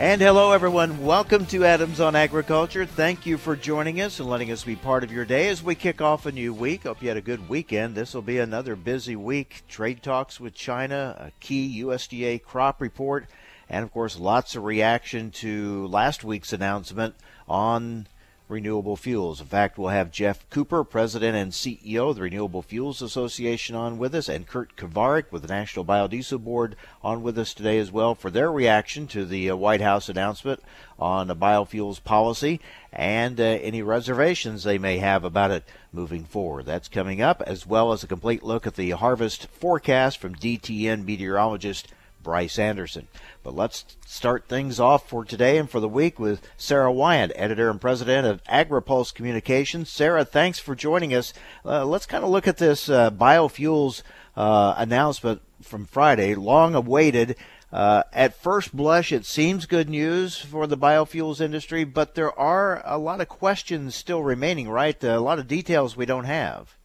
And hello, everyone. Welcome to Adams on Agriculture. Thank you for joining us and letting us be part of your day as we kick off a new week. Hope you had a good weekend. This will be another busy week. Trade talks with China, a key USDA crop report, and of course, lots of reaction to last week's announcement on renewable fuels. In fact, we'll have Geoff Cooper, President and CEO of the Renewable Fuels Association, on with us, and Kurt Kovarik with the National Biodiesel Board on with us today as well for their reaction to the uh, White House announcement on the biofuels policy and uh, any reservations they may have about it moving forward. That's coming up, as well as a complete look at the harvest forecast from DTN meteorologist Bryce Anderson. But let's start things off for today and for the week with Sarah Wyant, editor and president of AgriPulse Communications. Sarah, thanks for joining us. Uh, let's kind of look at this uh, biofuels uh, announcement from Friday, long awaited. Uh, at first blush, it seems good news for the biofuels industry, but there are a lot of questions still remaining, right? a lot of details we don't have.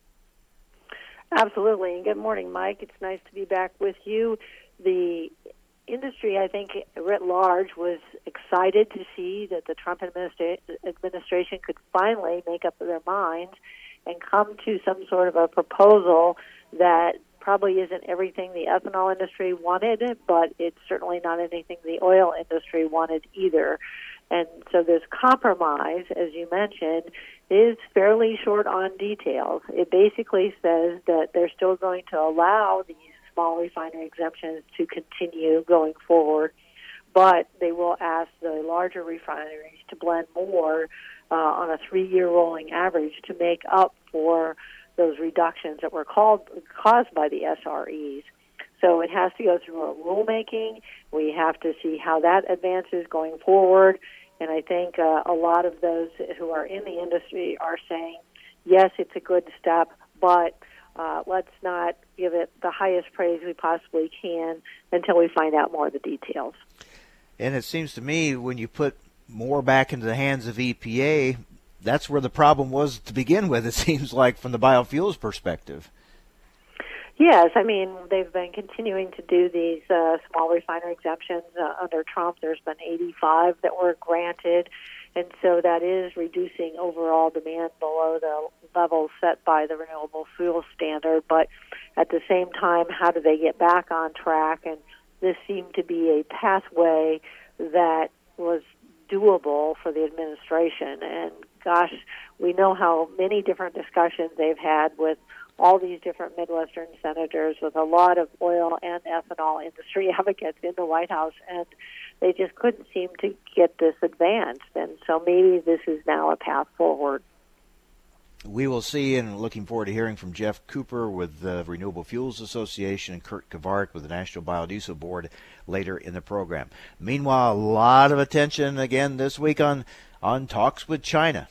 Absolutely. And good morning, Mike. It's nice to be back with you. The industry, I think, writ large, was excited to see that the Trump administra- administration could finally make up their minds and come to some sort of a proposal that probably isn't everything the ethanol industry wanted, but it's certainly not anything the oil industry wanted either. And so this compromise, as you mentioned, is fairly short on details. It basically says that they're still going to allow these small refinery exemptions to continue going forward, but they will ask the larger refineries to blend more uh, on a three-year rolling average to make up for those reductions that were called caused by the SREs. So it has to go through a rulemaking. We have to see how that advances going forward. And I think uh, a lot of those who are in the industry are saying, yes, it's a good step, but uh, let's not give it the highest praise we possibly can until we find out more of the details. And it seems to me when you put more back into the hands of EPA, that's where the problem was to begin with, it seems like, from the biofuels perspective. Yes, I mean, they've been continuing to do these uh, small refinery exemptions uh, under Trump. There's been 85 that were granted and so that is reducing overall demand below the levels set by the renewable fuel standard. But at the same time, how do they get back on track? And this seemed to be a pathway that was doable for the administration. And gosh, we know how many different discussions they've had with all these different Midwestern senators, with a lot of oil and ethanol industry advocates in the White House. And they just couldn't seem to get this advanced. And so maybe this is now a path forward. We will see, and looking forward to hearing from Geoff Cooper with the Renewable Fuels Association and Kurt Kovarik with the National Biodiesel Board later in the program. Meanwhile, a lot of attention again this week on on talks with China.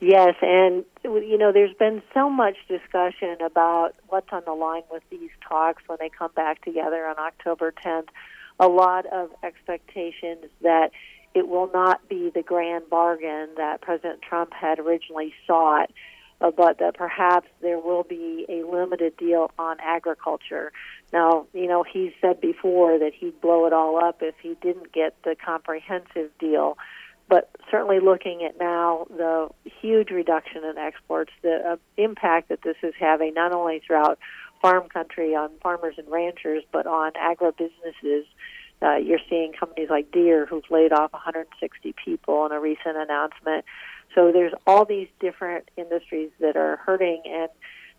Yes, and you know, there's been so much discussion about what's on the line with these talks when they come back together on October 10th a lot of expectations that it will not be the grand bargain that President Trump had originally sought, uh, but that perhaps there will be a limited deal on agriculture. Now, you know, he said before that he'd blow it all up if he didn't get the comprehensive deal. But certainly looking at now the huge reduction in exports, the uh, impact that this is having not only throughout farm country on farmers and ranchers, but on agribusinesses. Uh, you're seeing companies like Deere who've laid off 160 people in a recent announcement. So there's all these different industries that are hurting, and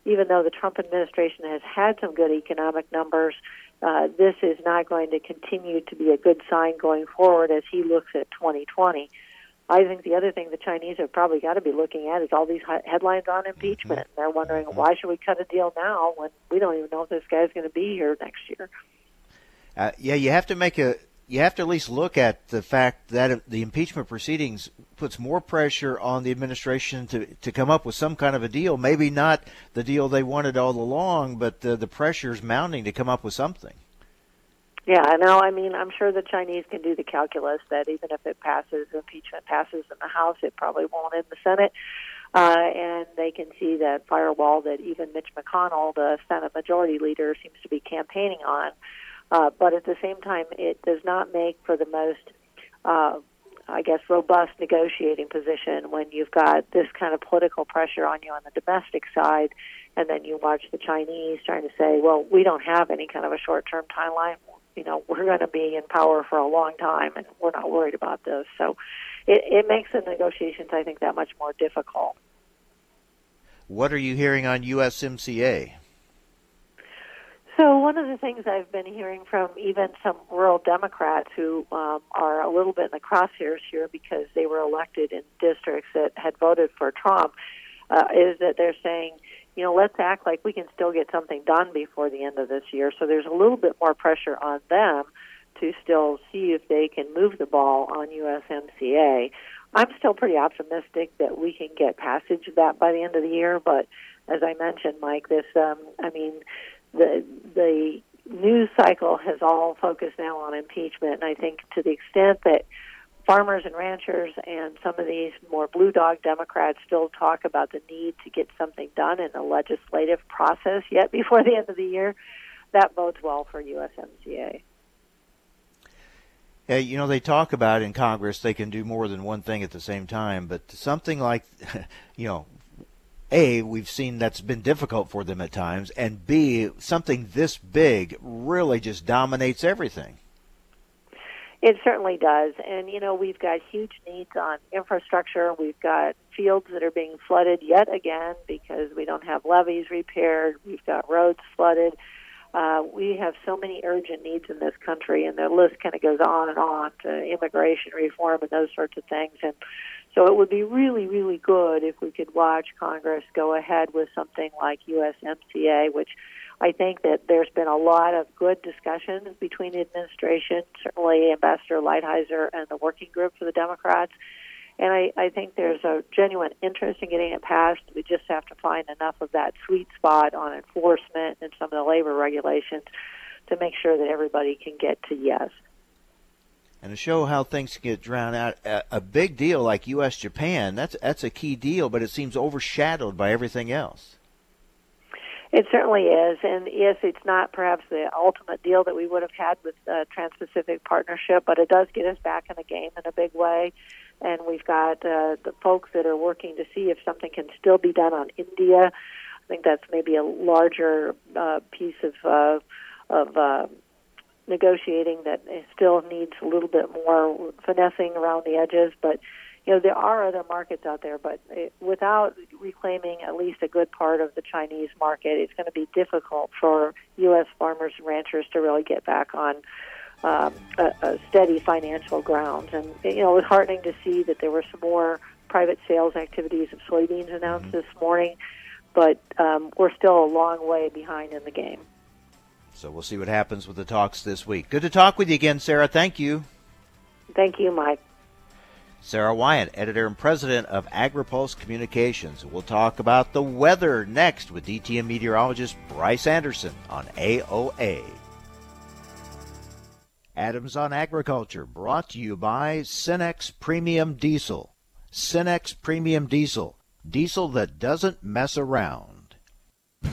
even though the Trump administration has had some good economic numbers, uh, this is not going to continue to be a good sign going forward as he looks at 2020. I think the other thing the Chinese have probably got to be looking at is all these headlines on impeachment. Mm-hmm. They're wondering mm-hmm. why should we cut a deal now when we don't even know if this guy's going to be here next year. Uh, yeah, you have to make a you have to at least look at the fact that the impeachment proceedings puts more pressure on the administration to, to come up with some kind of a deal. Maybe not the deal they wanted all along, but the, the pressure is mounting to come up with something. Yeah, know. I mean, I'm sure the Chinese can do the calculus that even if it passes, impeachment passes in the House, it probably won't in the Senate. Uh, and they can see that firewall that even Mitch McConnell, the Senate Majority Leader, seems to be campaigning on. Uh, but at the same time, it does not make for the most, uh, I guess, robust negotiating position when you've got this kind of political pressure on you on the domestic side, and then you watch the Chinese trying to say, well, we don't have any kind of a short term timeline. You know, we're going to be in power for a long time, and we're not worried about this. So it, it makes the negotiations, I think, that much more difficult. What are you hearing on USMCA? So one of the things I've been hearing from even some rural Democrats who um, are a little bit in the crosshairs here because they were elected in districts that had voted for Trump uh, is that they're saying, you know, let's act like we can still get something done before the end of this year. So there's a little bit more pressure on them to still see if they can move the ball on USMCA. I'm still pretty optimistic that we can get passage of that by the end of the year, but as I mentioned, Mike, this um, I mean the the news cycle has all focused now on impeachment, and I think to the extent that farmers and ranchers and some of these more blue dog Democrats still talk about the need to get something done in the legislative process yet before the end of the year, that bodes well for USMCA. Yeah, you know, they talk about in Congress they can do more than one thing at the same time, but something like, you know, a, we've seen that's been difficult for them at times, and B, something this big really just dominates everything. It certainly does. And, you know, we've got huge needs on infrastructure. We've got fields that are being flooded yet again because we don't have levees repaired. We've got roads flooded. Uh, we have so many urgent needs in this country, and the list kind of goes on and on to immigration reform and those sorts of things. And so it would be really, really good if we could watch Congress go ahead with something like USMCA, which I think that there's been a lot of good discussions between the administration, certainly Ambassador Lighthizer and the working group for the Democrats. And I, I think there's a genuine interest in getting it passed. We just have to find enough of that sweet spot on enforcement and some of the labor regulations to make sure that everybody can get to yes and to show how things get drowned out. A, big deal like U.S. Japan, that's that's a key deal, but it seems overshadowed by everything else. It certainly is, and yes, it's not perhaps the ultimate deal that we would have had with the Trans-Pacific Partnership, but it does get us back in the game in a big way. And we've got uh, the folks that are working to see if something can still be done on India. I think that's maybe a larger uh, piece of uh, of uh, negotiating that still needs a little bit more finessing around the edges. But you know there are other markets out there, but it, without reclaiming at least a good part of the Chinese market, it's going to be difficult for U.S. farmers and ranchers to really get back on. Um, a, a steady financial ground, and you know it was heartening to see that there were some more private sales activities of soybeans announced mm-hmm. this morning, but um, we're still a long way behind in the game. So we'll see what happens with the talks this week. Good to talk with you again, Sarah. Thank you. Thank you, Mike. Sarah Wyant, editor and president of AgriPulse Communications. We'll talk about the weather next with DTN meteorologist Bryce Anderson on AOA. Adams on Agriculture, brought to you by Cenex Premium Diesel. Cenex Premium Diesel, diesel that doesn't mess around.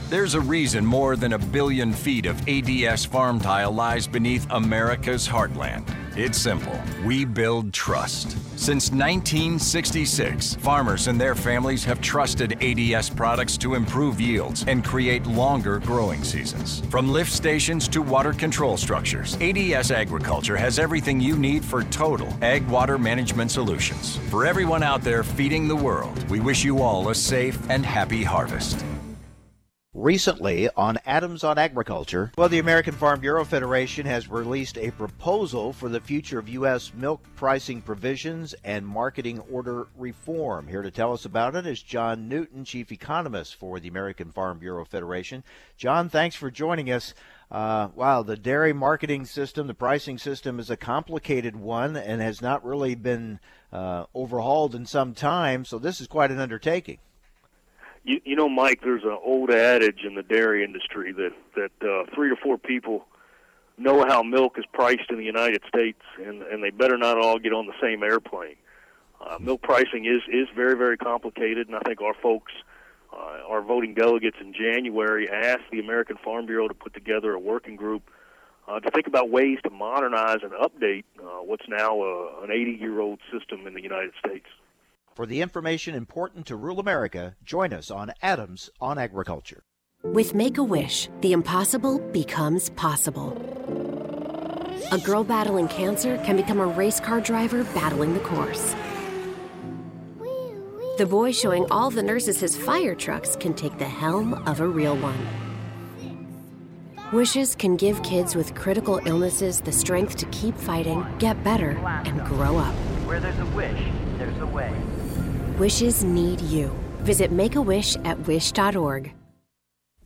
There's a reason more than a billion feet of ADS farm tile lies beneath America's heartland. It's simple. We build trust. Since 1966, farmers and their families have trusted ADS products to improve yields and create longer growing seasons. From lift stations to water control structures, ADS Agriculture has everything you need for total ag water management solutions. For everyone out there feeding the world, we wish you all a safe and happy harvest. Recently, on Adams on Agriculture, well, the American Farm Bureau Federation has released a proposal for the future of U.S. milk pricing provisions and marketing order reform. Here to tell us about it is John Newton, Chief Economist for the American Farm Bureau Federation. John, thanks for joining us. Uh, wow, the dairy marketing system, the pricing system is a complicated one and has not really been uh, overhauled in some time, so this is quite an undertaking. You, you know, Mike, there's an old adage in the dairy industry that that uh, three or four people know how milk is priced in the United States, and and they better not all get on the same airplane. Uh, milk pricing is is very very complicated, and I think our folks, uh, our voting delegates in January, asked the American Farm Bureau to put together a working group uh, to think about ways to modernize and update uh, what's now uh, an 80 year old system in the United States. For the information important to rural America, join us on Adams on Agriculture. With Make a Wish, the impossible becomes possible. A girl battling cancer can become a race car driver battling the course. The boy showing all the nurses his fire trucks can take the helm of a real one. Wishes can give kids with critical illnesses the strength to keep fighting, get better, and grow up. Where there's a wish, there's a way. Wishes need you. Visit Make a Wish at wish.org.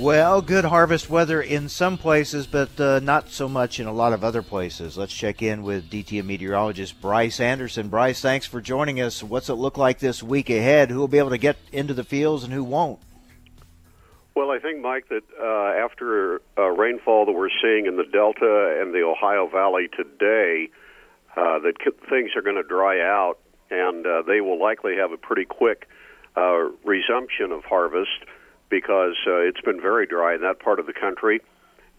Well, good harvest weather in some places, but uh, not so much in a lot of other places. Let's check in with DTN meteorologist Bryce Anderson. Bryce, thanks for joining us. What's it look like this week ahead? Who will be able to get into the fields and who won't? Well, I think, Mike, that uh, after uh, rainfall that we're seeing in the Delta and the Ohio Valley today, uh, that things are going to dry out, and uh, they will likely have a pretty quick uh, resumption of harvest because uh, it's been very dry in that part of the country,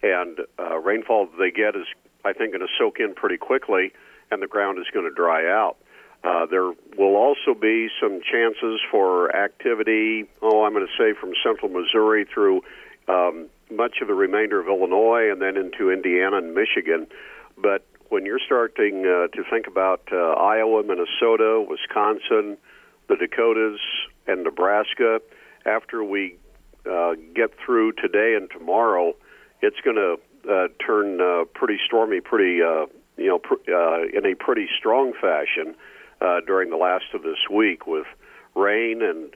and uh, rainfall they get is, I think, going to soak in pretty quickly, and the ground is going to dry out. Uh, there will also be some chances for activity. Oh, I'm going to say from central Missouri through um, much of the remainder of Illinois, and then into Indiana and Michigan. But when you're starting uh, to think about uh, Iowa, Minnesota, Wisconsin, the Dakotas, and Nebraska, after we uh, get through today and tomorrow, it's going to uh, turn uh, pretty stormy, pretty uh, you know, pr- uh, in a pretty strong fashion uh, during the last of this week with rain and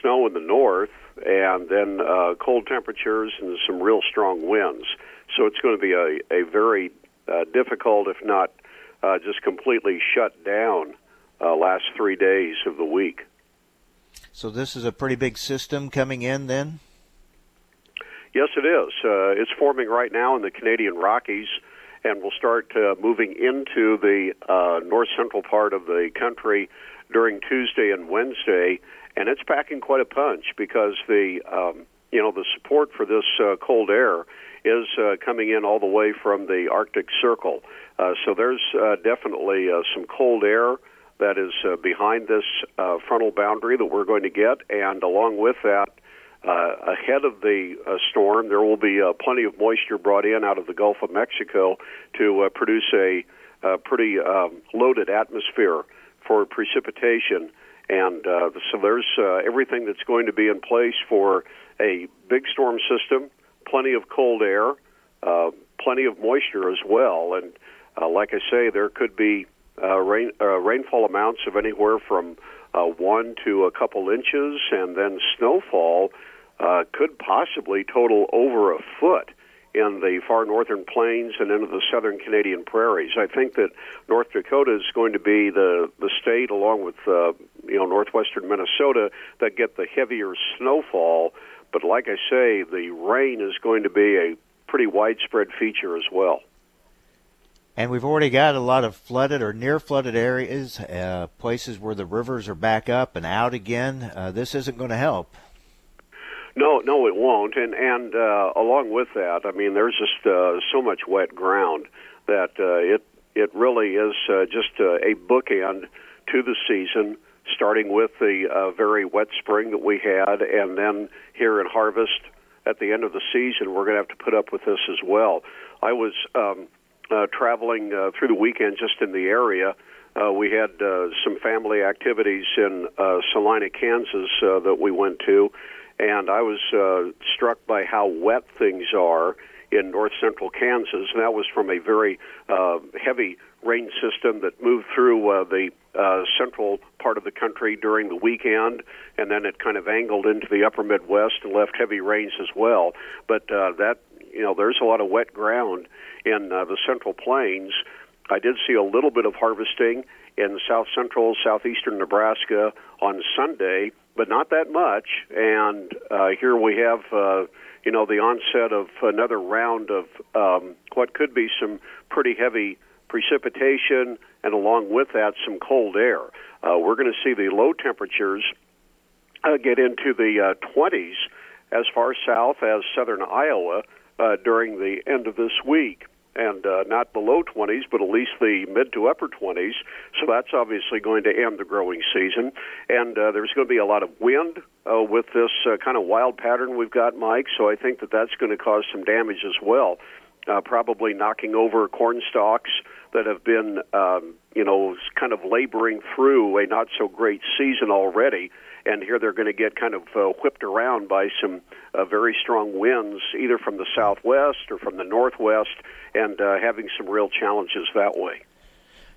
snow in the north, and then uh, cold temperatures and some real strong winds. So it's going to be a, a very uh, difficult, if not uh, just completely shut down, uh, last three days of the week. So this is a pretty big system coming in then? Yes, it is. Uh, it's forming right now in the Canadian Rockies and will start uh, moving into the uh, north central part of the country during Tuesday and Wednesday. And it's packing quite a punch because the um, you know the support for this uh, cold air is uh, coming in all the way from the Arctic Circle. Uh, so there's uh, definitely uh, some cold air that is uh, behind this uh, frontal boundary that we're going to get, and along with that, uh, ahead of the uh, storm. There will be uh, plenty of moisture brought in out of the Gulf of Mexico to uh, produce a uh, pretty um, loaded atmosphere for precipitation. And uh, so there's uh, everything that's going to be in place for a big storm system, plenty of cold air, uh, plenty of moisture as well. And uh, like I say, there could be uh, rain, uh, rainfall amounts of anywhere from uh, one to a couple inches, and then snowfall uh, could possibly total over a foot in the far northern plains and into the southern Canadian prairies. I think that North Dakota is going to be the the state, along with uh, you know northwestern Minnesota, that get the heavier snowfall. But like I say, the rain is going to be a pretty widespread feature as well. And we've already got a lot of flooded or near flooded areas, uh, places where the rivers are back up and out again. Uh, this isn't going to help. No, no, it won't. And and uh, along with that, I mean, there's just uh, so much wet ground that uh, it it really is uh, just uh, a bookend to the season, starting with the uh, very wet spring that we had, and then here in harvest at the end of the season, we're going to have to put up with this as well. I was um, uh, traveling uh, through the weekend just in the area. Uh, we had uh, some family activities in uh, Salina, Kansas uh, that we went to, and I was uh, struck by how wet things are in north central Kansas, and that was from a very uh, heavy rain system that moved through uh, the uh, central part of the country during the weekend, and then it kind of angled into the upper Midwest and left heavy rains as well. But uh, that, you know, there's a lot of wet ground in uh, the central plains. I did see a little bit of harvesting in south central, southeastern Nebraska on Sunday, but not that much. And uh, here we have, uh, you know, the onset of another round of um, what could be some pretty heavy precipitation, and along with that, some cold air. Uh, we're going to see the low temperatures uh, get into the uh, 20s as far south as southern Iowa uh, during the end of this week and uh, not below 20s, but at least the mid to upper 20s. So that's obviously going to end the growing season. And uh, there's going to be a lot of wind uh, with this uh, kind of wild pattern we've got, Mike. So I think that that's going to cause some damage as well. Uh, probably knocking over corn stalks that have been, um, you know, kind of laboring through a not so great season already and here they're going to get kind of uh, whipped around by some uh, very strong winds, either from the southwest or from the northwest, and uh, having some real challenges that way.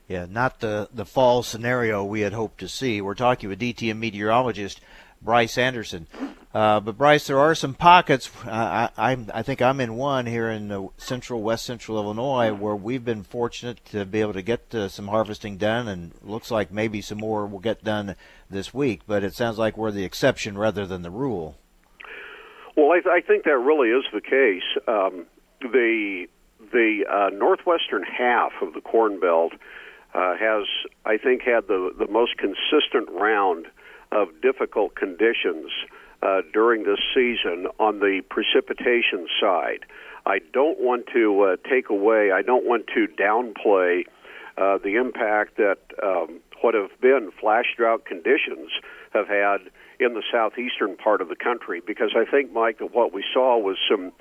Yeah, not the the fall scenario we had hoped to see. We're talking with DTN meteorologist Bryce Anderson. Uh, but Bryce, there are some pockets. Uh, I, I, I think I'm in one here in central west central Illinois where we've been fortunate to be able to get uh, some harvesting done, and looks like maybe some more will get done this week. But it sounds like we're the exception rather than the rule. Well, I, th- I think that really is the case. Um, the the uh, northwestern half of the Corn Belt uh, has, I think, had the the most consistent round of difficult conditions uh, during this season on the precipitation side. I don't want to uh, take away, I don't want to downplay uh, the impact that um, what have been flash drought conditions have had in the southeastern part of the country because I think, Mike, that what we saw was some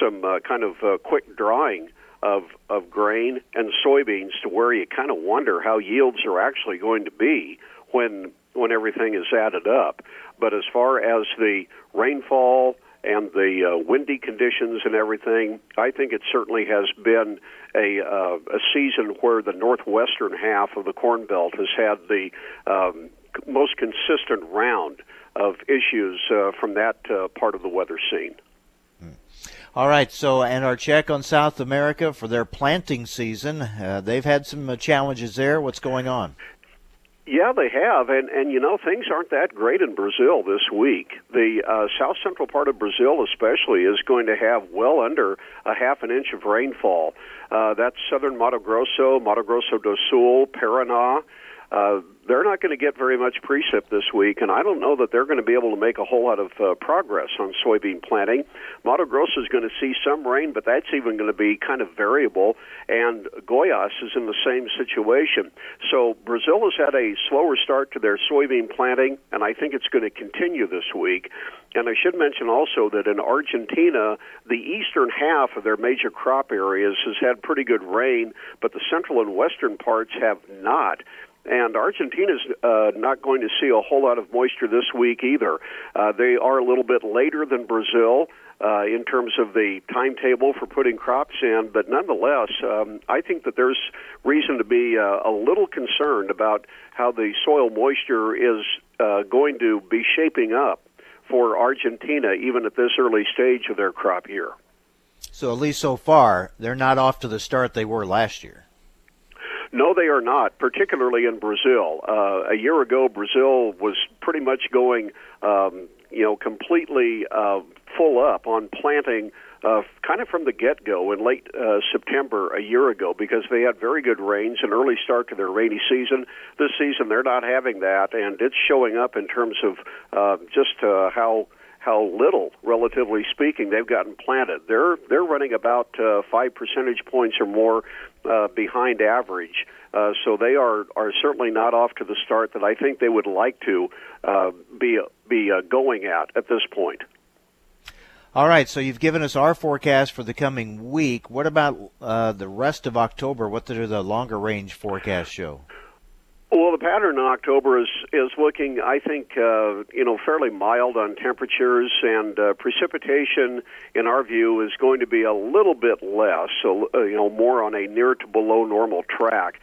some uh, kind of uh, quick drying of of grain and soybeans to where you kind of wonder how yields are actually going to be when when everything is added up. But as far as the rainfall and the uh, windy conditions and everything, I think it certainly has been a uh, a season where the northwestern half of the Corn Belt has had the um, most consistent round of issues uh, from that uh, part of the weather scene. All right, so and our check on South America for their planting season, uh, they've had some uh, challenges there. What's going on? Yeah, they have, and and you know things aren't that great in Brazil this week. The uh, south central part of Brazil, especially, is going to have well under a half an inch of rainfall. Uh, that's southern Mato Grosso, Mato Grosso do Sul, Paraná. Uh, they're not going to get very much precip this week, and I don't know that they're going to be able to make a whole lot of uh, progress on soybean planting. Mato Grosso is going to see some rain, but that's even going to be kind of variable, and Goiás is in the same situation. So Brazil has had a slower start to their soybean planting, and I think it's going to continue this week. And I should mention also that in Argentina, the eastern half of their major crop areas has had pretty good rain, but the central and western parts have not. And Argentina's uh, not going to see a whole lot of moisture this week either. Uh, they are a little bit later than Brazil uh, in terms of the timetable for putting crops in, but nonetheless, um, I think that there's reason to be uh, a little concerned about how the soil moisture is uh, going to be shaping up for Argentina, even at this early stage of their crop year. So, at least so far, they're not off to the start they were last year. No, they are not, particularly in Brazil. Uh, a year ago, Brazil was pretty much going, um, you know, completely uh, full up on planting uh, kind of from the get go in late uh, September a year ago because they had very good rains, an early start to their rainy season. This season, they're not having that, and it's showing up in terms of uh, just uh, how how little, relatively speaking, they've gotten planted. They're they're running about uh, five percentage points or more uh, behind average. Uh, so they are are certainly not off to the start that I think they would like to uh, be be uh, going at at this point. All right, so you've given us our forecast for the coming week. What about uh, the rest of October? What do the longer range forecasts show? Well, the pattern in October is is looking, I think, uh, you know, fairly mild on temperatures, and uh, precipitation, in our view, is going to be a little bit less, so uh, you know, more on a near to below normal track.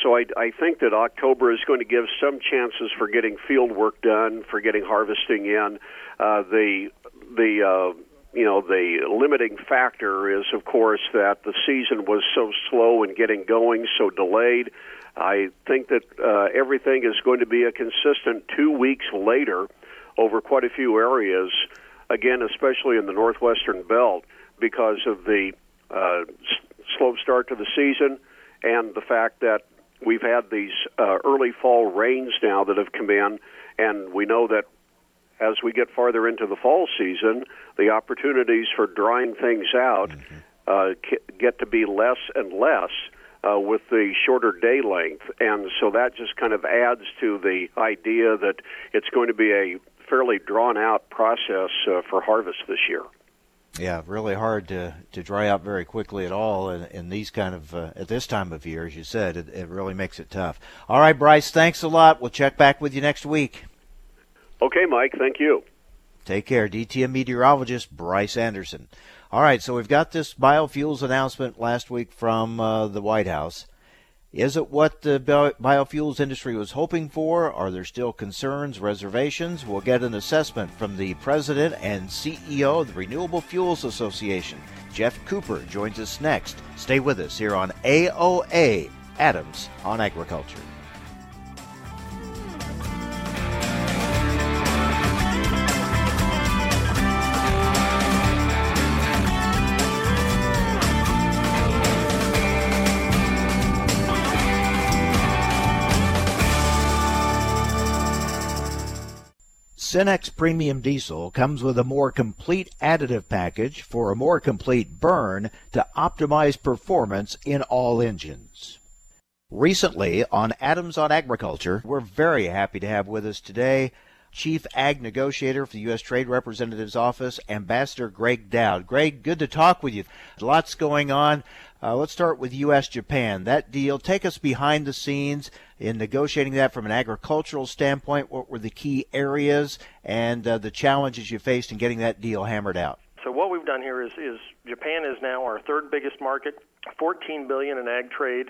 So I, I think that October is going to give some chances for getting field work done, for getting harvesting in. Uh, the the uh, you know the limiting factor is, of course, that the season was so slow in getting going, so delayed. I think that uh, everything is going to be a consistent two weeks later over quite a few areas, again, especially in the northwestern belt, because of the uh, slow start to the season and the fact that we've had these uh, early fall rains now that have come in, and we know that as we get farther into the fall season, the opportunities for drying things out mm-hmm. uh, get to be less and less uh, with the shorter day length. And so that just kind of adds to the idea that it's going to be a fairly drawn out process uh, for harvest this year. Yeah, really hard to, to dry out very quickly at all in, in these kind of uh, at this time of year, as you said, it, it really makes it tough. All right, Bryce, thanks a lot. We'll check back with you next week. Okay, Mike, thank you. Take care, DTN meteorologist Bryce Anderson. All right, so we've got this biofuels announcement last week from uh, the White House. Is it what the biofuels industry was hoping for? Are there still concerns, reservations? We'll get an assessment from the president and CEO of the Renewable Fuels Association. Geoff Cooper joins us next. Stay with us here on AOA Adams on Agriculture. Cenex Premium Diesel comes with a more complete additive package for a more complete burn to optimize performance in all engines. Recently on Adams on Agriculture, we're very happy to have with us today Chief Ag Negotiator for the U.S. Trade Representative's Office, Ambassador Gregg Doud. Gregg, good to talk with you. Lots going on. Uh, let's start with U.S. Japan. That deal, take us behind the scenes in negotiating that from an agricultural standpoint. What were the key areas and uh, the challenges you faced in getting that deal hammered out? So what we've done here is, is Japan is now our third biggest market, 14 billion in ag trade.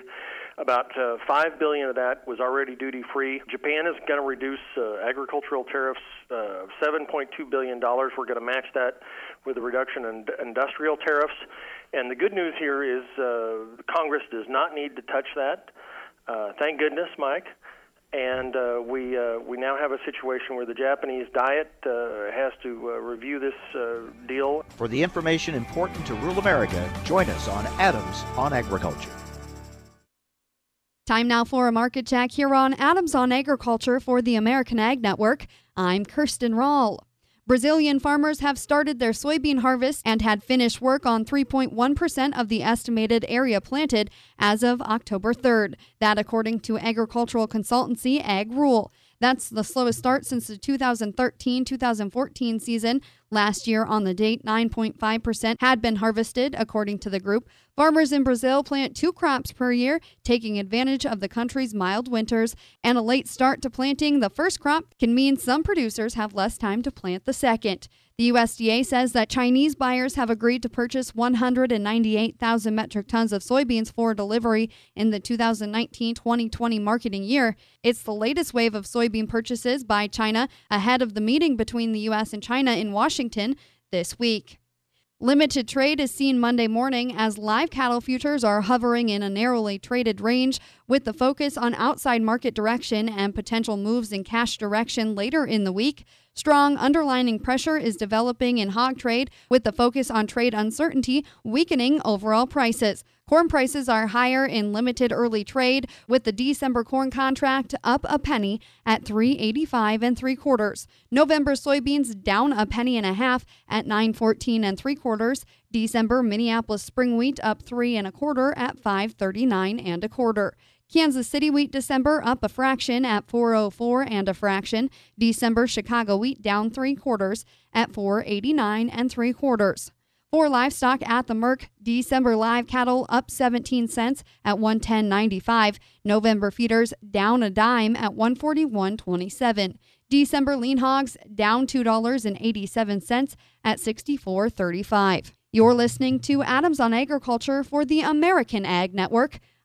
About uh, 5 billion of that was already duty free. Japan is going to reduce uh, agricultural tariffs uh, 7.2 billion dollars. We're going to match that with a reduction in industrial tariffs. And the good news here is uh, Congress does not need to touch that. Uh, thank goodness, Mike. And uh, we uh, we now have a situation where the Japanese Diet uh, has to uh, review this uh, deal. For the information important to rural America, join us on Adams on Agriculture. Time now for a market check here on Adams on Agriculture for the American Ag Network. I'm Kirsten Rahl. Brazilian farmers have started their soybean harvest and had finished work on 3.1% of the estimated area planted as of October 3rd. That according to agricultural consultancy AgRural. That's the slowest start since the 2013 2014 season. Last year, on the date, 9.5% had been harvested, according to the group. Farmers in Brazil plant two crops per year, taking advantage of the country's mild winters, and a late start to planting the first crop can mean some producers have less time to plant the second. The USDA says that Chinese buyers have agreed to purchase 198,000 metric tons of soybeans for delivery in the 2019 2020 marketing year. It's the latest wave of soybean purchases by China ahead of the meeting between the U.S. and China in Washington this week. Limited trade is seen Monday morning as live cattle futures are hovering in a narrowly traded range with the focus on outside market direction and potential moves in cash direction later in the week. Strong underlining pressure is developing in hog trade with the focus on trade uncertainty weakening overall prices. Corn prices are higher in limited early trade, with the December corn contract up a penny at 385 and three quarters. November soybeans down a penny and a half at 914 and three quarters. December Minneapolis spring wheat up three and a quarter at 539 and a quarter. Kansas City wheat December up a fraction at 404 and a fraction. December Chicago wheat down three quarters at 489 and three quarters. For livestock at the Merc, December live cattle up 17 cents at 110.95. November feeders down a dime at 141.27. December lean hogs down $2.87 at 64.35. You're listening to Adams on Agriculture for the American Ag Network.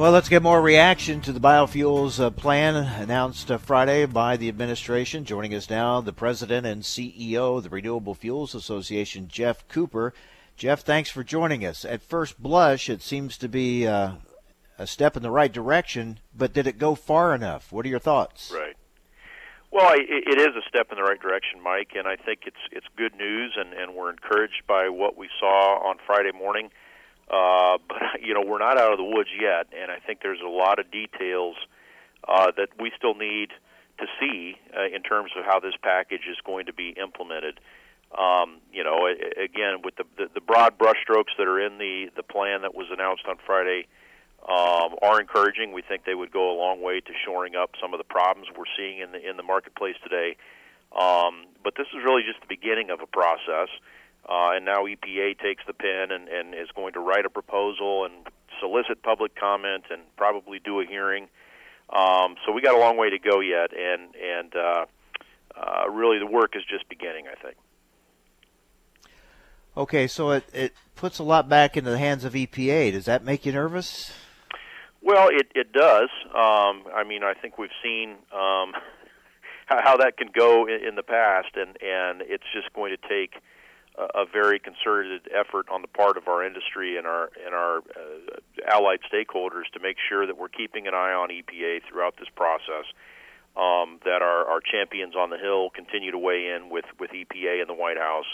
Well, let's get more reaction to the biofuels uh, plan announced uh, Friday by the administration. Joining us now, the president and CEO of the Renewable Fuels Association, Geoff Cooper. Geoff, thanks for joining us. At first blush, it seems to be uh, a step in the right direction, but did it go far enough? What are your thoughts? Right. Well, it, it is a step in the right direction, Mike, and I think it's it's good news, and, and we're encouraged by what we saw on Friday morning. Uh, but you know, we're not out of the woods yet, and I think there's a lot of details uh, that we still need to see uh, in terms of how this package is going to be implemented. Um, you know, again, with the, the, the broad brushstrokes that are in the the plan that was announced on Friday um, are encouraging. We think they would go a long way to shoring up some of the problems we're seeing in the in the marketplace today. Um, but this is really just the beginning of a process, uh, and now EPA takes the pen and, and is going to write a proposal and solicit public comment and probably do a hearing. Um, so we got a long way to go yet, and and uh, uh, really the work is just beginning. I think. Okay, so it, it puts a lot back into the hands of EPA. Does that make you nervous? Well, it it does. Um, I mean, I think we've seen um, how, how that can go in, in the past, and and it's just going to take a, very concerted effort on the part of our industry and our and our uh, allied stakeholders to make sure that we're keeping an eye on EPA throughout this process. Um, that our, our champions on the Hill continue to weigh in with, with EPA and the White House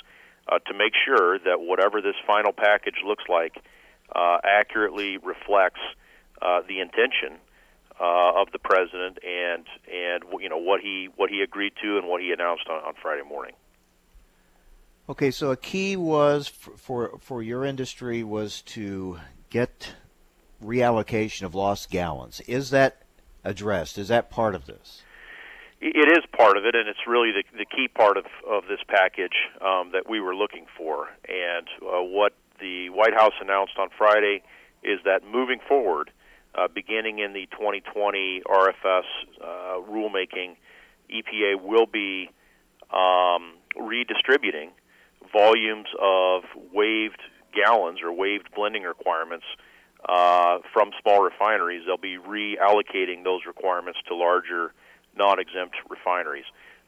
uh, to make sure that whatever this final package looks like uh, accurately reflects uh, the intention uh, of the president and and you know what he what he agreed to and what he announced on, on Friday morning. Okay, so a key was for, for for your industry was to get reallocation of lost gallons. Is that addressed? Is that part of this? It is part of it, and it's really the, the key part of, of this package um, that we were looking for. And uh, what the White House announced on Friday is that moving forward, uh, beginning in the 2020 RFS uh, rulemaking, EPA will be um, redistributing volumes of waived gallons or waived blending requirements uh, from small refineries. They'll be reallocating those requirements to larger non-exempt refineries,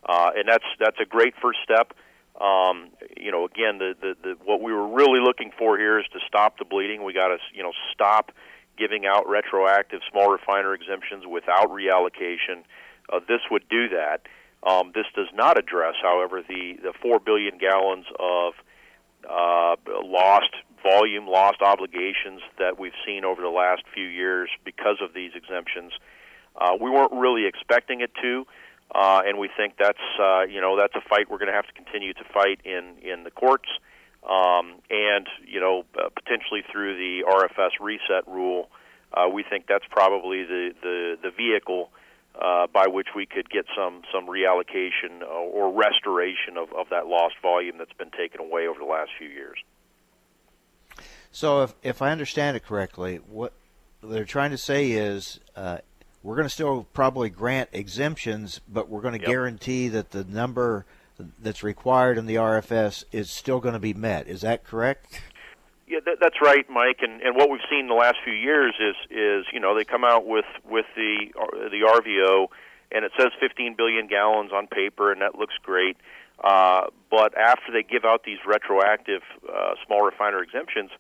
uh, and that's that's a great first step. Um, you know, again, the, the, the what we were really looking for here is to stop the bleeding. We got to you know stop giving out retroactive small refiner exemptions without reallocation. Uh, this would do that. Um, this does not address, however, the the four billion gallons of uh, lost volume, lost obligations that we've seen over the last few years because of these exemptions. Uh, we weren't really expecting it to, uh, and we think that's uh, you know that's a fight we're going to have to continue to fight in in the courts, um, and you know uh, potentially through the RFS reset rule. Uh, we think that's probably the the, the vehicle uh, by which we could get some some reallocation or restoration of, of that lost volume that's been taken away over the last few years. So, if if I understand it correctly, what they're trying to say is uh, we're going to still probably grant exemptions, but we're going to yep. guarantee that the number that's required in the RFS is still going to be met. Is that correct? Yeah, that, that's right, Mike. And and what we've seen the last few years is is you know they come out with with the the RVO, and it says 15 billion gallons on paper, and that looks great. Uh, but after they give out these retroactive uh, small refiner exemptions,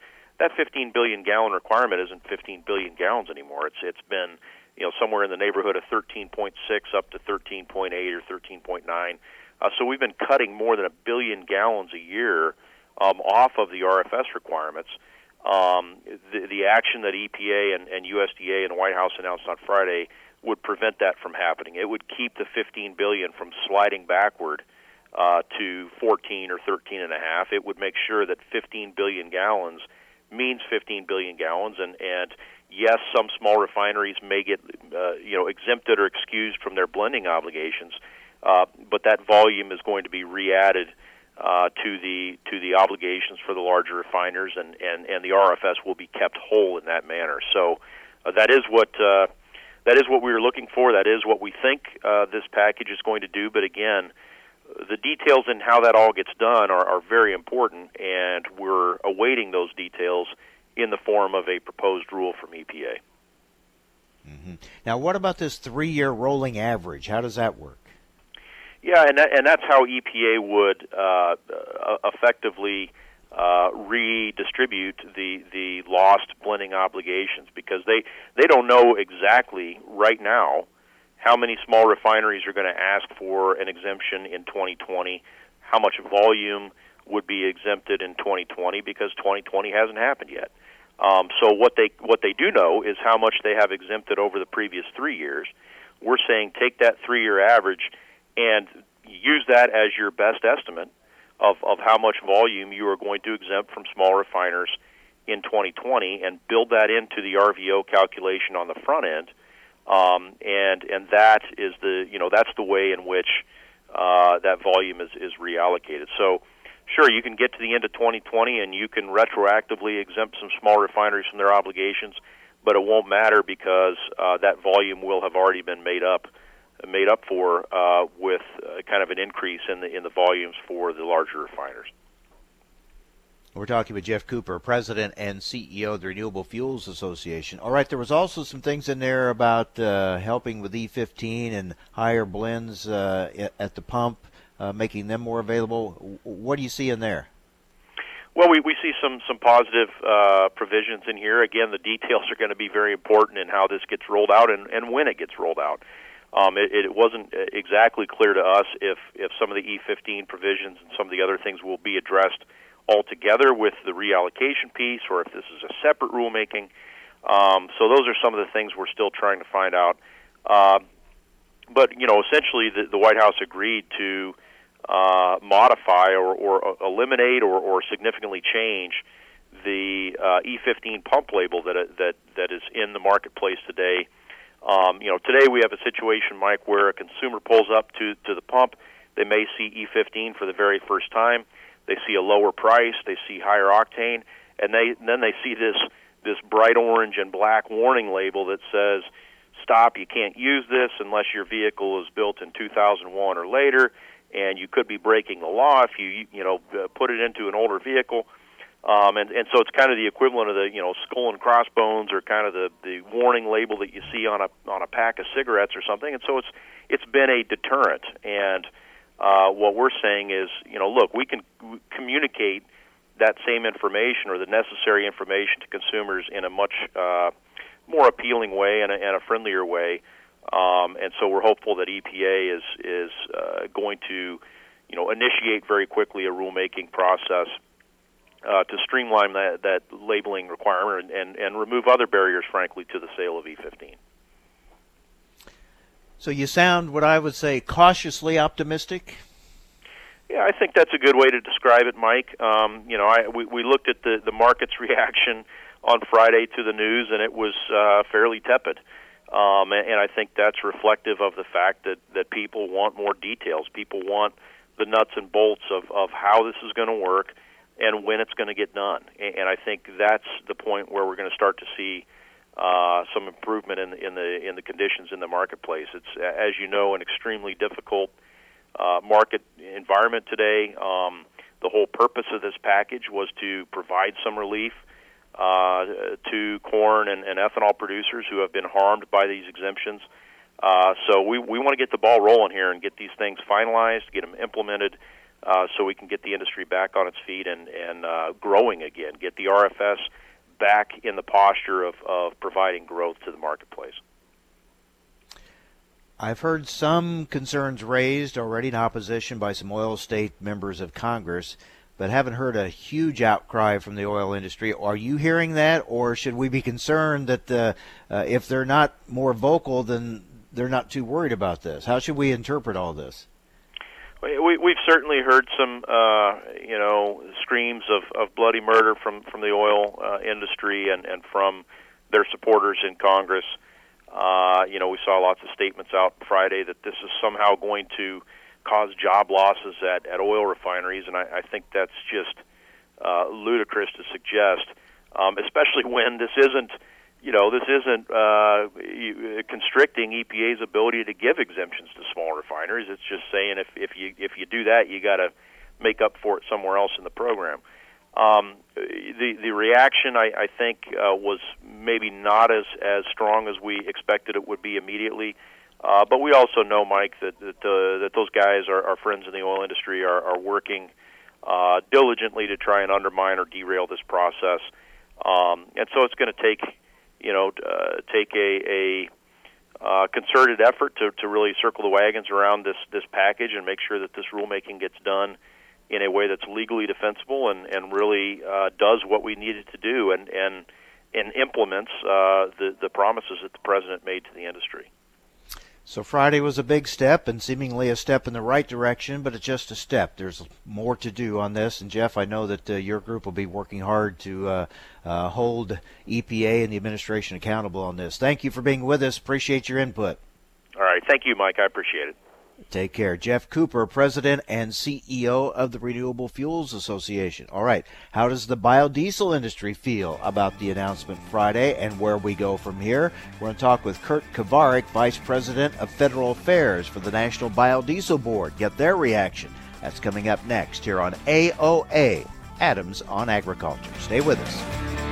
that 15 billion gallon requirement isn't 15 billion gallons anymore. It's it's been you know somewhere in the neighborhood of 13.6 up to 13.8 or 13.9. Uh, so we've been cutting more than a billion gallons a year um, off of the RFS requirements. Um, the, the action that EPA and, and USDA and the White House announced on Friday would prevent that from happening. It would keep the 15 billion from sliding backward uh, to 14 or 13 and a half. It would make sure that 15 billion gallons means 15 billion gallons, and and yes, some small refineries may get uh, you know exempted or excused from their blending obligations, uh, but that volume is going to be re-added uh, to the to the obligations for the larger refiners, and and and the RFS will be kept whole in that manner. So uh, that is what. Uh, that is what we were looking for. That is what we think uh, this package is going to do. But again, the details in how that all gets done are, are very important, and we're awaiting those details in the form of a proposed rule from EPA. Mm-hmm. Now, what about this three-year rolling average? How does that work? Yeah, and that, and that's how EPA would uh, effectively uh, redistribute the the lost blending obligations because they they don't know exactly right now how many small refineries are going to ask for an exemption in 2020, how much volume would be exempted in 2020 because 2020 hasn't happened yet. Um, so what they what they do know is how much they have exempted over the previous three years. We're saying take that three year average and use that as your best estimate of, of how much volume you are going to exempt from small refiners in 2020 and build that into the RVO calculation on the front end. Um, and and that is the you know that's the way in which uh, that volume is, is reallocated. So sure, you can get to the end of 2020 and you can retroactively exempt some small refineries from their obligations, but it won't matter because uh, that volume will have already been made up made up for uh, with uh, kind of an increase in the in the volumes for the larger refiners. We're talking with Geoff Cooper, President and CEO of the Renewable Fuels Association. All right, there was also some things in there about uh, helping with E15 and higher blends uh, at the pump uh, making them more available. What do you see in there? Well, we, we see some some positive uh, provisions in here. Again, the details are going to be very important in how this gets rolled out and, and when it gets rolled out. Um, it, it wasn't exactly clear to us if if some of the E15 provisions and some of the other things will be addressed altogether with the reallocation piece, or if this is a separate rulemaking. Um, so those are some of the things we're still trying to find out. Uh, but you know, essentially, the, the White House agreed to uh, modify or, or eliminate or, or significantly change the uh, E15 pump label that that that is in the marketplace today. Um, you know, today we have a situation, Mike, where a consumer pulls up to to the pump. They may see E15 for the very first time. They see a lower price. They see higher octane, and they then they see this this bright orange and black warning label that says, "Stop! You can't use this unless your vehicle is built in 2001 or later." And you could be breaking the law if you you know put it into an older vehicle. Um, and, and so it's kind of the equivalent of the you know skull and crossbones or kind of the, the warning label that you see on a on a pack of cigarettes or something. And so it's it's been a deterrent. And uh, what we're saying is you know look we can communicate that same information or the necessary information to consumers in a much uh, more appealing way and a, and a friendlier way. Um, and so we're hopeful that EPA is is uh, going to you know initiate very quickly a rulemaking process uh, to streamline that, that labeling requirement and, and, and remove other barriers, frankly, to the sale of E15. So you sound what I would say cautiously optimistic. Yeah, I think that's a good way to describe it, Mike. Um, you know, I, we, we looked at the, the market's reaction on Friday to the news, and it was uh, fairly tepid. Um, and, and I think that's reflective of the fact that, that people want more details. People want the nuts and bolts of, of how this is going to work and when it's going to get done. And I think that's the point where we're going to start to see uh, some improvement in, in the in the conditions in the marketplace. It's as you know an extremely difficult uh, market environment today. Um, the whole purpose of this package was to provide some relief uh, to corn and, and ethanol producers who have been harmed by these exemptions. Uh, so we we want to get the ball rolling here and get these things finalized, get them implemented uh, so we can get the industry back on its feet and, and uh, growing again, get the RFS back in the posture of, of providing growth to the marketplace. I've heard some concerns raised already in opposition by some oil state members of Congress, but haven't heard a huge outcry from the oil industry. Are you hearing that, or should we be concerned that uh, uh, if they're not more vocal, then they're not too worried about this? How should we interpret all this? We, we've certainly heard some, uh, you know, screams of, of bloody murder from from the oil uh, industry and and from their supporters in Congress. Uh, you know, we saw lots of statements out Friday that this is somehow going to cause job losses at at oil refineries, and I, I think that's just uh, ludicrous to suggest, um, especially when this isn't you know, this isn't uh, constricting EPA's ability to give exemptions to small refineries. It's just saying if if you if you do that, you got to make up for it somewhere else in the program. Um, the the reaction I, I think uh, was maybe not as as strong as we expected it would be immediately. Uh, but we also know, Mike, that that, uh, that those guys, our, our friends in the oil industry, are, are working uh, diligently to try and undermine or derail this process. Um, and so it's going to take you know, uh, take a, a uh, concerted effort to, to really circle the wagons around this, this package and make sure that this rulemaking gets done in a way that's legally defensible and, and really uh, does what we need it to do and, and, and implements uh, the, the promises that the president made to the industry. So Friday was a big step and seemingly a step in the right direction, but it's just a step. There's more to do on this. And Geoff, I know that uh, your group will be working hard to uh, uh, hold EPA and the administration accountable on this. Thank you for being with us. Appreciate your input. All right. Thank you, Mike. I appreciate it. Take care. Geoff Cooper, President and CEO of the Renewable Fuels Association. All right. How does the biodiesel industry feel about the announcement Friday and where we go from here? We're going to talk with Kurt Kovarik, Vice President of Federal Affairs for the National Biodiesel Board. Get their reaction. That's coming up next here on AOA, Adams on Agriculture. Stay with us.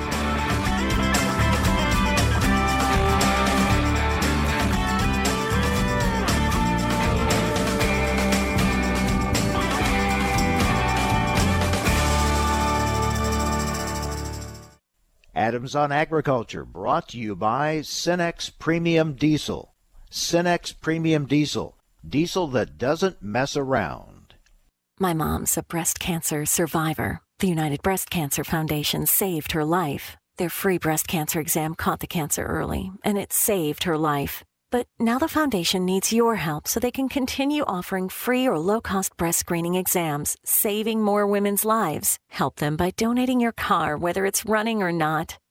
Adams on Agriculture, brought to you by Cenex Premium Diesel. Cenex Premium Diesel, diesel that doesn't mess around. My mom's a breast cancer survivor. The United Breast Cancer Foundation saved her life. Their free breast cancer exam caught the cancer early, and it saved her life. But now the foundation needs your help so they can continue offering free or low cost breast screening exams, saving more women's lives. Help them by donating your car, whether it's running or not.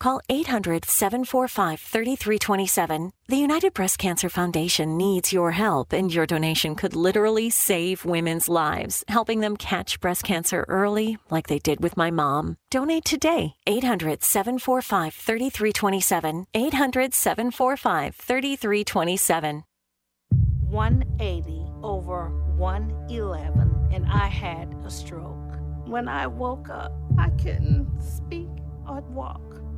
Call 800 745 3327. The United Breast Cancer Foundation needs your help, and your donation could literally save women's lives, helping them catch breast cancer early, like they did with my mom. Donate today. 800 745 3327. 800 745 3327. 180 over 111, and I had a stroke. When I woke up, I couldn't speak or walk.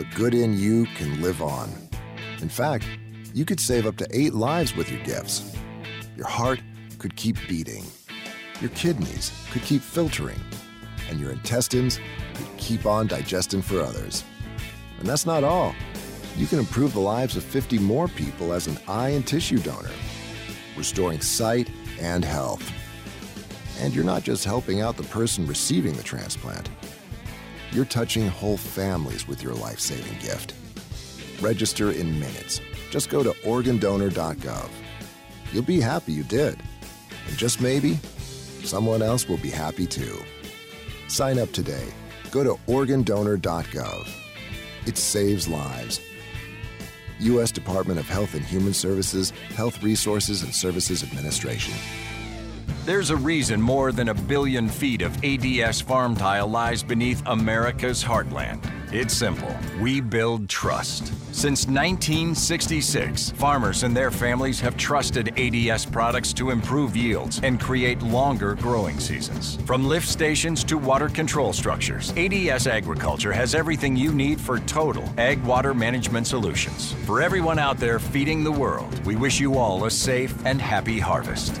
The good in you can live on. In fact, you could save up to eight lives with your gifts. Your heart could keep beating. Your kidneys could keep filtering. And your intestines could keep on digesting for others. And that's not all. You can improve the lives of 50 more people as an eye and tissue donor, restoring sight and health. And you're not just helping out the person receiving the transplant, you're touching whole families with your life saving gift. Register in minutes. Just go to organdonor.gov. You'll be happy you did. And just maybe, someone else will be happy too. Sign up today. Go to organdonor.gov. It saves lives. U.S. Department of Health and Human Services, Health Resources and Services Administration. There's a reason more than a billion feet of ADS farm tile lies beneath America's heartland. It's simple. We build trust. Since 1966, farmers and their families have trusted ADS products to improve yields and create longer growing seasons. From lift stations to water control structures, ADS Agriculture has everything you need for total ag water management solutions. For everyone out there feeding the world, we wish you all a safe and happy harvest.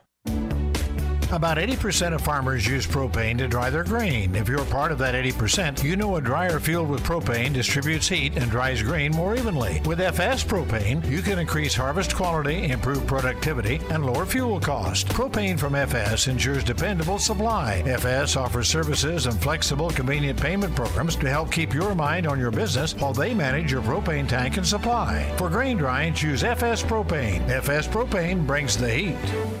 About 80% of farmers use propane to dry their grain. If you're part of that 80%, you know a dryer field with propane distributes heat and dries grain more evenly. With FS propane, you can increase harvest quality, improve productivity, and lower fuel cost. Propane from FS ensures dependable supply. FS offers services and flexible, convenient payment programs to help keep your mind on your business while they manage your propane tank and supply. For grain drying, choose FS propane. FS propane brings the heat.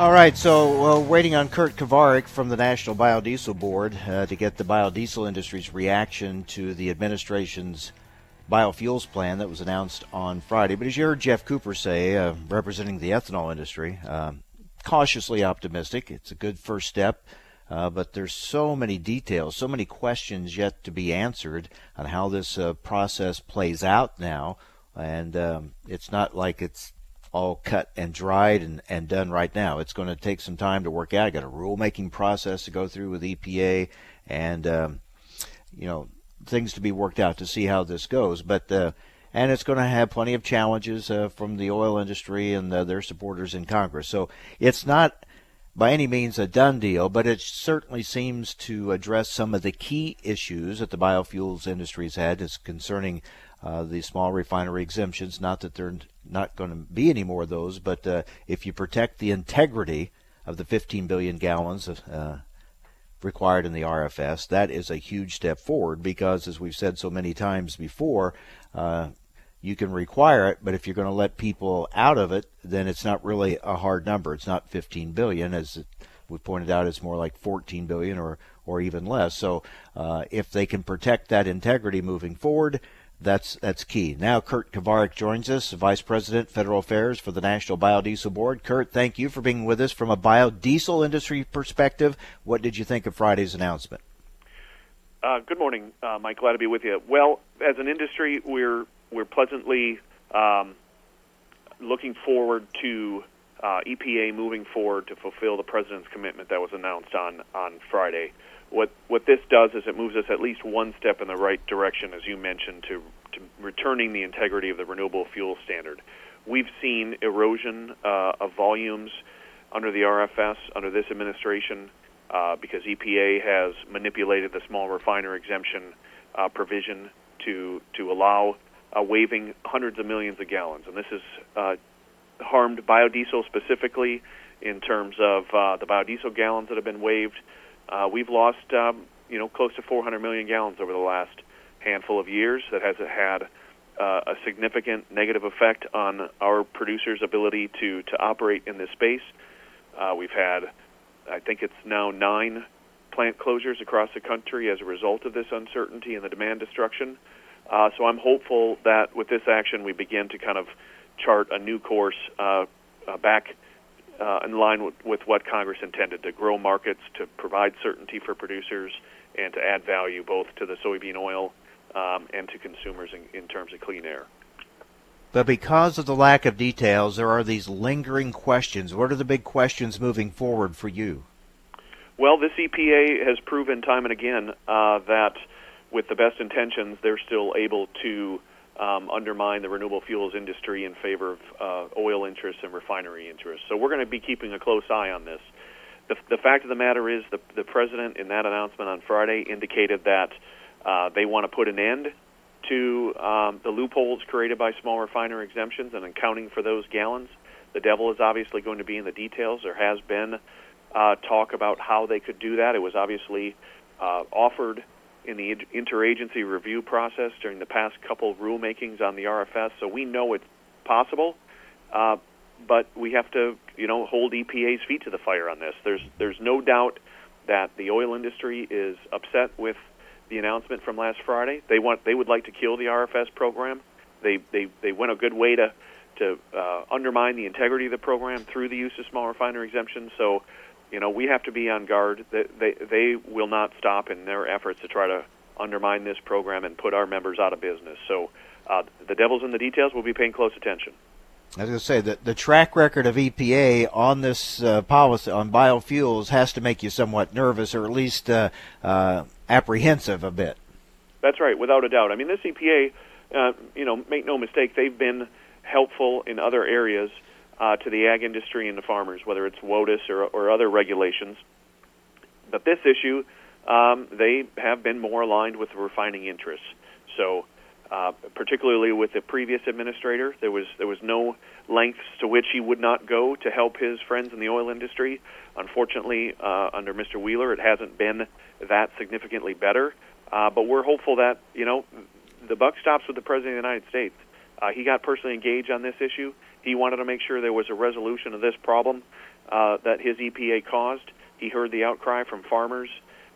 All right, so uh, waiting on Kurt Kovarik from the National Biodiesel Board uh, to get the biodiesel industry's reaction to the administration's biofuels plan that was announced on Friday. But as you heard Geoff Cooper say, uh, representing the ethanol industry, um, cautiously optimistic. It's a good first step. Uh, but there's so many details, so many questions yet to be answered on how this uh, process plays out now. And um, it's not like it's all cut and dried and, and done right now. It's going to take some time to work out. I Got a rulemaking process to go through with EPA and, um, you know, things to be worked out to see how this goes. But, uh, and it's going to have plenty of challenges uh, from the oil industry and their supporters in Congress. So it's not by any means a done deal, but it certainly seems to address some of the key issues that the biofuels industry has had is concerning uh, the small refinery exemptions. Not that there are not going to be any more of those, but uh, if you protect the integrity of the 15 billion gallons of, uh, required in the RFS, that is a huge step forward because, as we've said so many times before, uh, you can require it, but if you're going to let people out of it, then it's not really a hard number. It's not 15 billion, as we pointed out. It's more like 14 billion or or even less. So uh, if they can protect that integrity moving forward, that's that's key. Now, Kurt Kovarik joins us, Vice President, Federal Affairs for the National Biodiesel Board. Kurt, thank you for being with us from a biodiesel industry perspective. What did you think of Friday's announcement? Uh, good morning, uh, Mike. Glad to be with you. Well, as an industry, we're we're pleasantly um, looking forward to uh, EPA moving forward to fulfill the president's commitment that was announced on on Friday. What what this does is it moves us at least one step in the right direction, as you mentioned, to, to returning the integrity of the renewable fuel standard. We've seen erosion uh, of volumes under the RFS under this administration uh, because EPA has manipulated the small refiner exemption uh, provision to to allow uh, waiving hundreds of millions of gallons, and this has uh, harmed biodiesel specifically in terms of uh, the biodiesel gallons that have been waived. Uh, we've lost, um, you know, close to 400 million gallons over the last handful of years. That has had uh, a significant negative effect on our producers' ability to to operate in this space. Uh, we've had, I think it's now nine plant closures across the country as a result of this uncertainty and the demand destruction. Uh, so I'm hopeful that with this action, we begin to kind of chart a new course uh, uh, back uh, in line with, with what Congress intended to grow markets, to provide certainty for producers, and to add value both to the soybean oil um, and to consumers in, in terms of clean air. But because of the lack of details, there are these lingering questions. What are the big questions moving forward for you? Well, this EPA has proven time and again uh, that with the best intentions, they're still able to um, undermine the renewable fuels industry in favor of uh, oil interests and refinery interests. So we're going to be keeping a close eye on this. The, the fact of the matter is, the, the president in that announcement on Friday indicated that uh, they want to put an end to um, the loopholes created by small refinery exemptions and accounting for those gallons. The devil is obviously going to be in the details. There has been uh, talk about how they could do that. It was obviously uh, offered in the interagency review process during the past couple rulemakings on the RFS, so we know it's possible. Uh, but we have to, you know, hold EPA's feet to the fire on this. There's there's no doubt that the oil industry is upset with the announcement from last Friday. They want they would like to kill the RFS program. They they they went a good way to to uh, undermine the integrity of the program through the use of small refinery exemptions. So you know, we have to be on guard. They, they, they will not stop in their efforts to try to undermine this program and put our members out of business. So uh, the devil's in the details. We'll be paying close attention. I was going to say that the track record of EPA on this uh, policy on biofuels has to make you somewhat nervous, or at least uh, uh, apprehensive a bit. That's right, without a doubt. I mean, this EPA, uh, you know, make no mistake, they've been helpful in other areas uh, to the ag industry and the farmers, whether it's WOTUS or, or other regulations. But this issue, um, they have been more aligned with the refining interests. So uh, particularly with the previous administrator. There was there was no lengths to which he would not go to help his friends in the oil industry. Unfortunately, uh, under Mr. Wheeler, it hasn't been that significantly better. Uh, but we're hopeful that you know the buck stops with the president of the United States. Uh, he got personally engaged on this issue. He wanted to make sure there was a resolution of this problem uh, that his EPA caused. He heard the outcry from farmers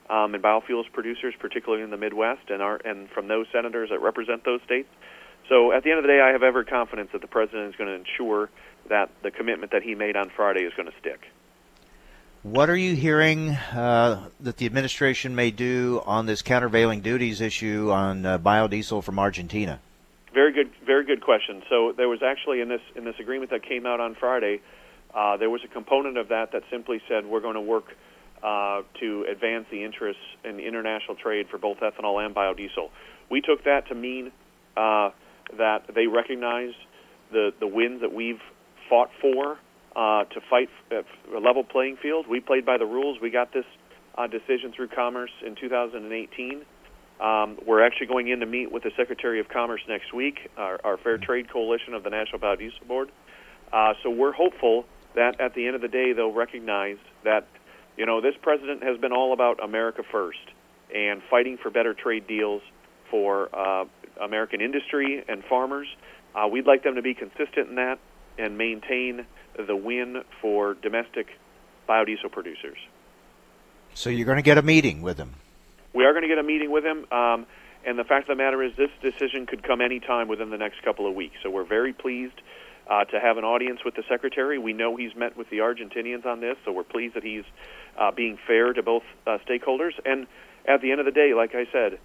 um, and biofuels producers, particularly in the Midwest, and our, and from those senators that represent those states. So at the end of the day, I have every confidence that the president is going to ensure that the commitment that he made on Friday is going to stick. What are you hearing uh, that the administration may do on this countervailing duties issue on uh, biodiesel from Argentina? Very good, very good question. So there was actually in this in this agreement that came out on Friday, uh, there was a component of that that simply said we're going to work uh, to advance the interests in international trade for both ethanol and biodiesel. We took that to mean uh, that they recognized the the wins that we've fought for uh, to fight a level playing field. We played by the rules. We got this uh, decision through Commerce in 2018. Um, we're actually going in to meet with the Secretary of Commerce next week, our, our Fair Trade Coalition of the National Biodiesel Board. Uh, so we're hopeful that at the end of the day they'll recognize that you know this president has been all about America first and fighting for better trade deals for uh, American industry and farmers. Uh, we'd like them to be consistent in that and maintain the win for domestic biodiesel producers. So you're going to get a meeting with him. We are going to get a meeting with him, um, and the fact of the matter is, this decision could come any time within the next couple of weeks. So we're very pleased uh, to have an audience with the secretary. We know he's met with the Argentinians on this, so we're pleased that he's uh, being fair to both uh, stakeholders. And at the end of the day, like I said,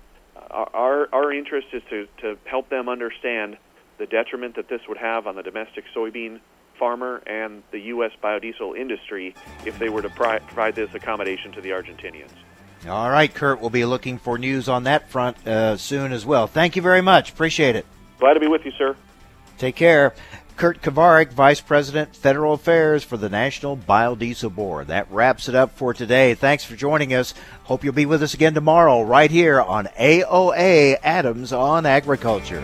our our interest is to to help them understand the detriment that this would have on the domestic soybean farmer and the U.S. biodiesel industry if they were to provide this accommodation to the Argentinians. All right, Kurt, we'll be looking for news on that front uh, soon as well. Thank you very much. Appreciate it. Glad to be with you, sir. Take care. Kurt Kovarik, Vice President, Federal Affairs for the National Biodiesel Board. That wraps it up for today. Thanks for joining us. Hope you'll be with us again tomorrow, right here on AOA Adams on Agriculture.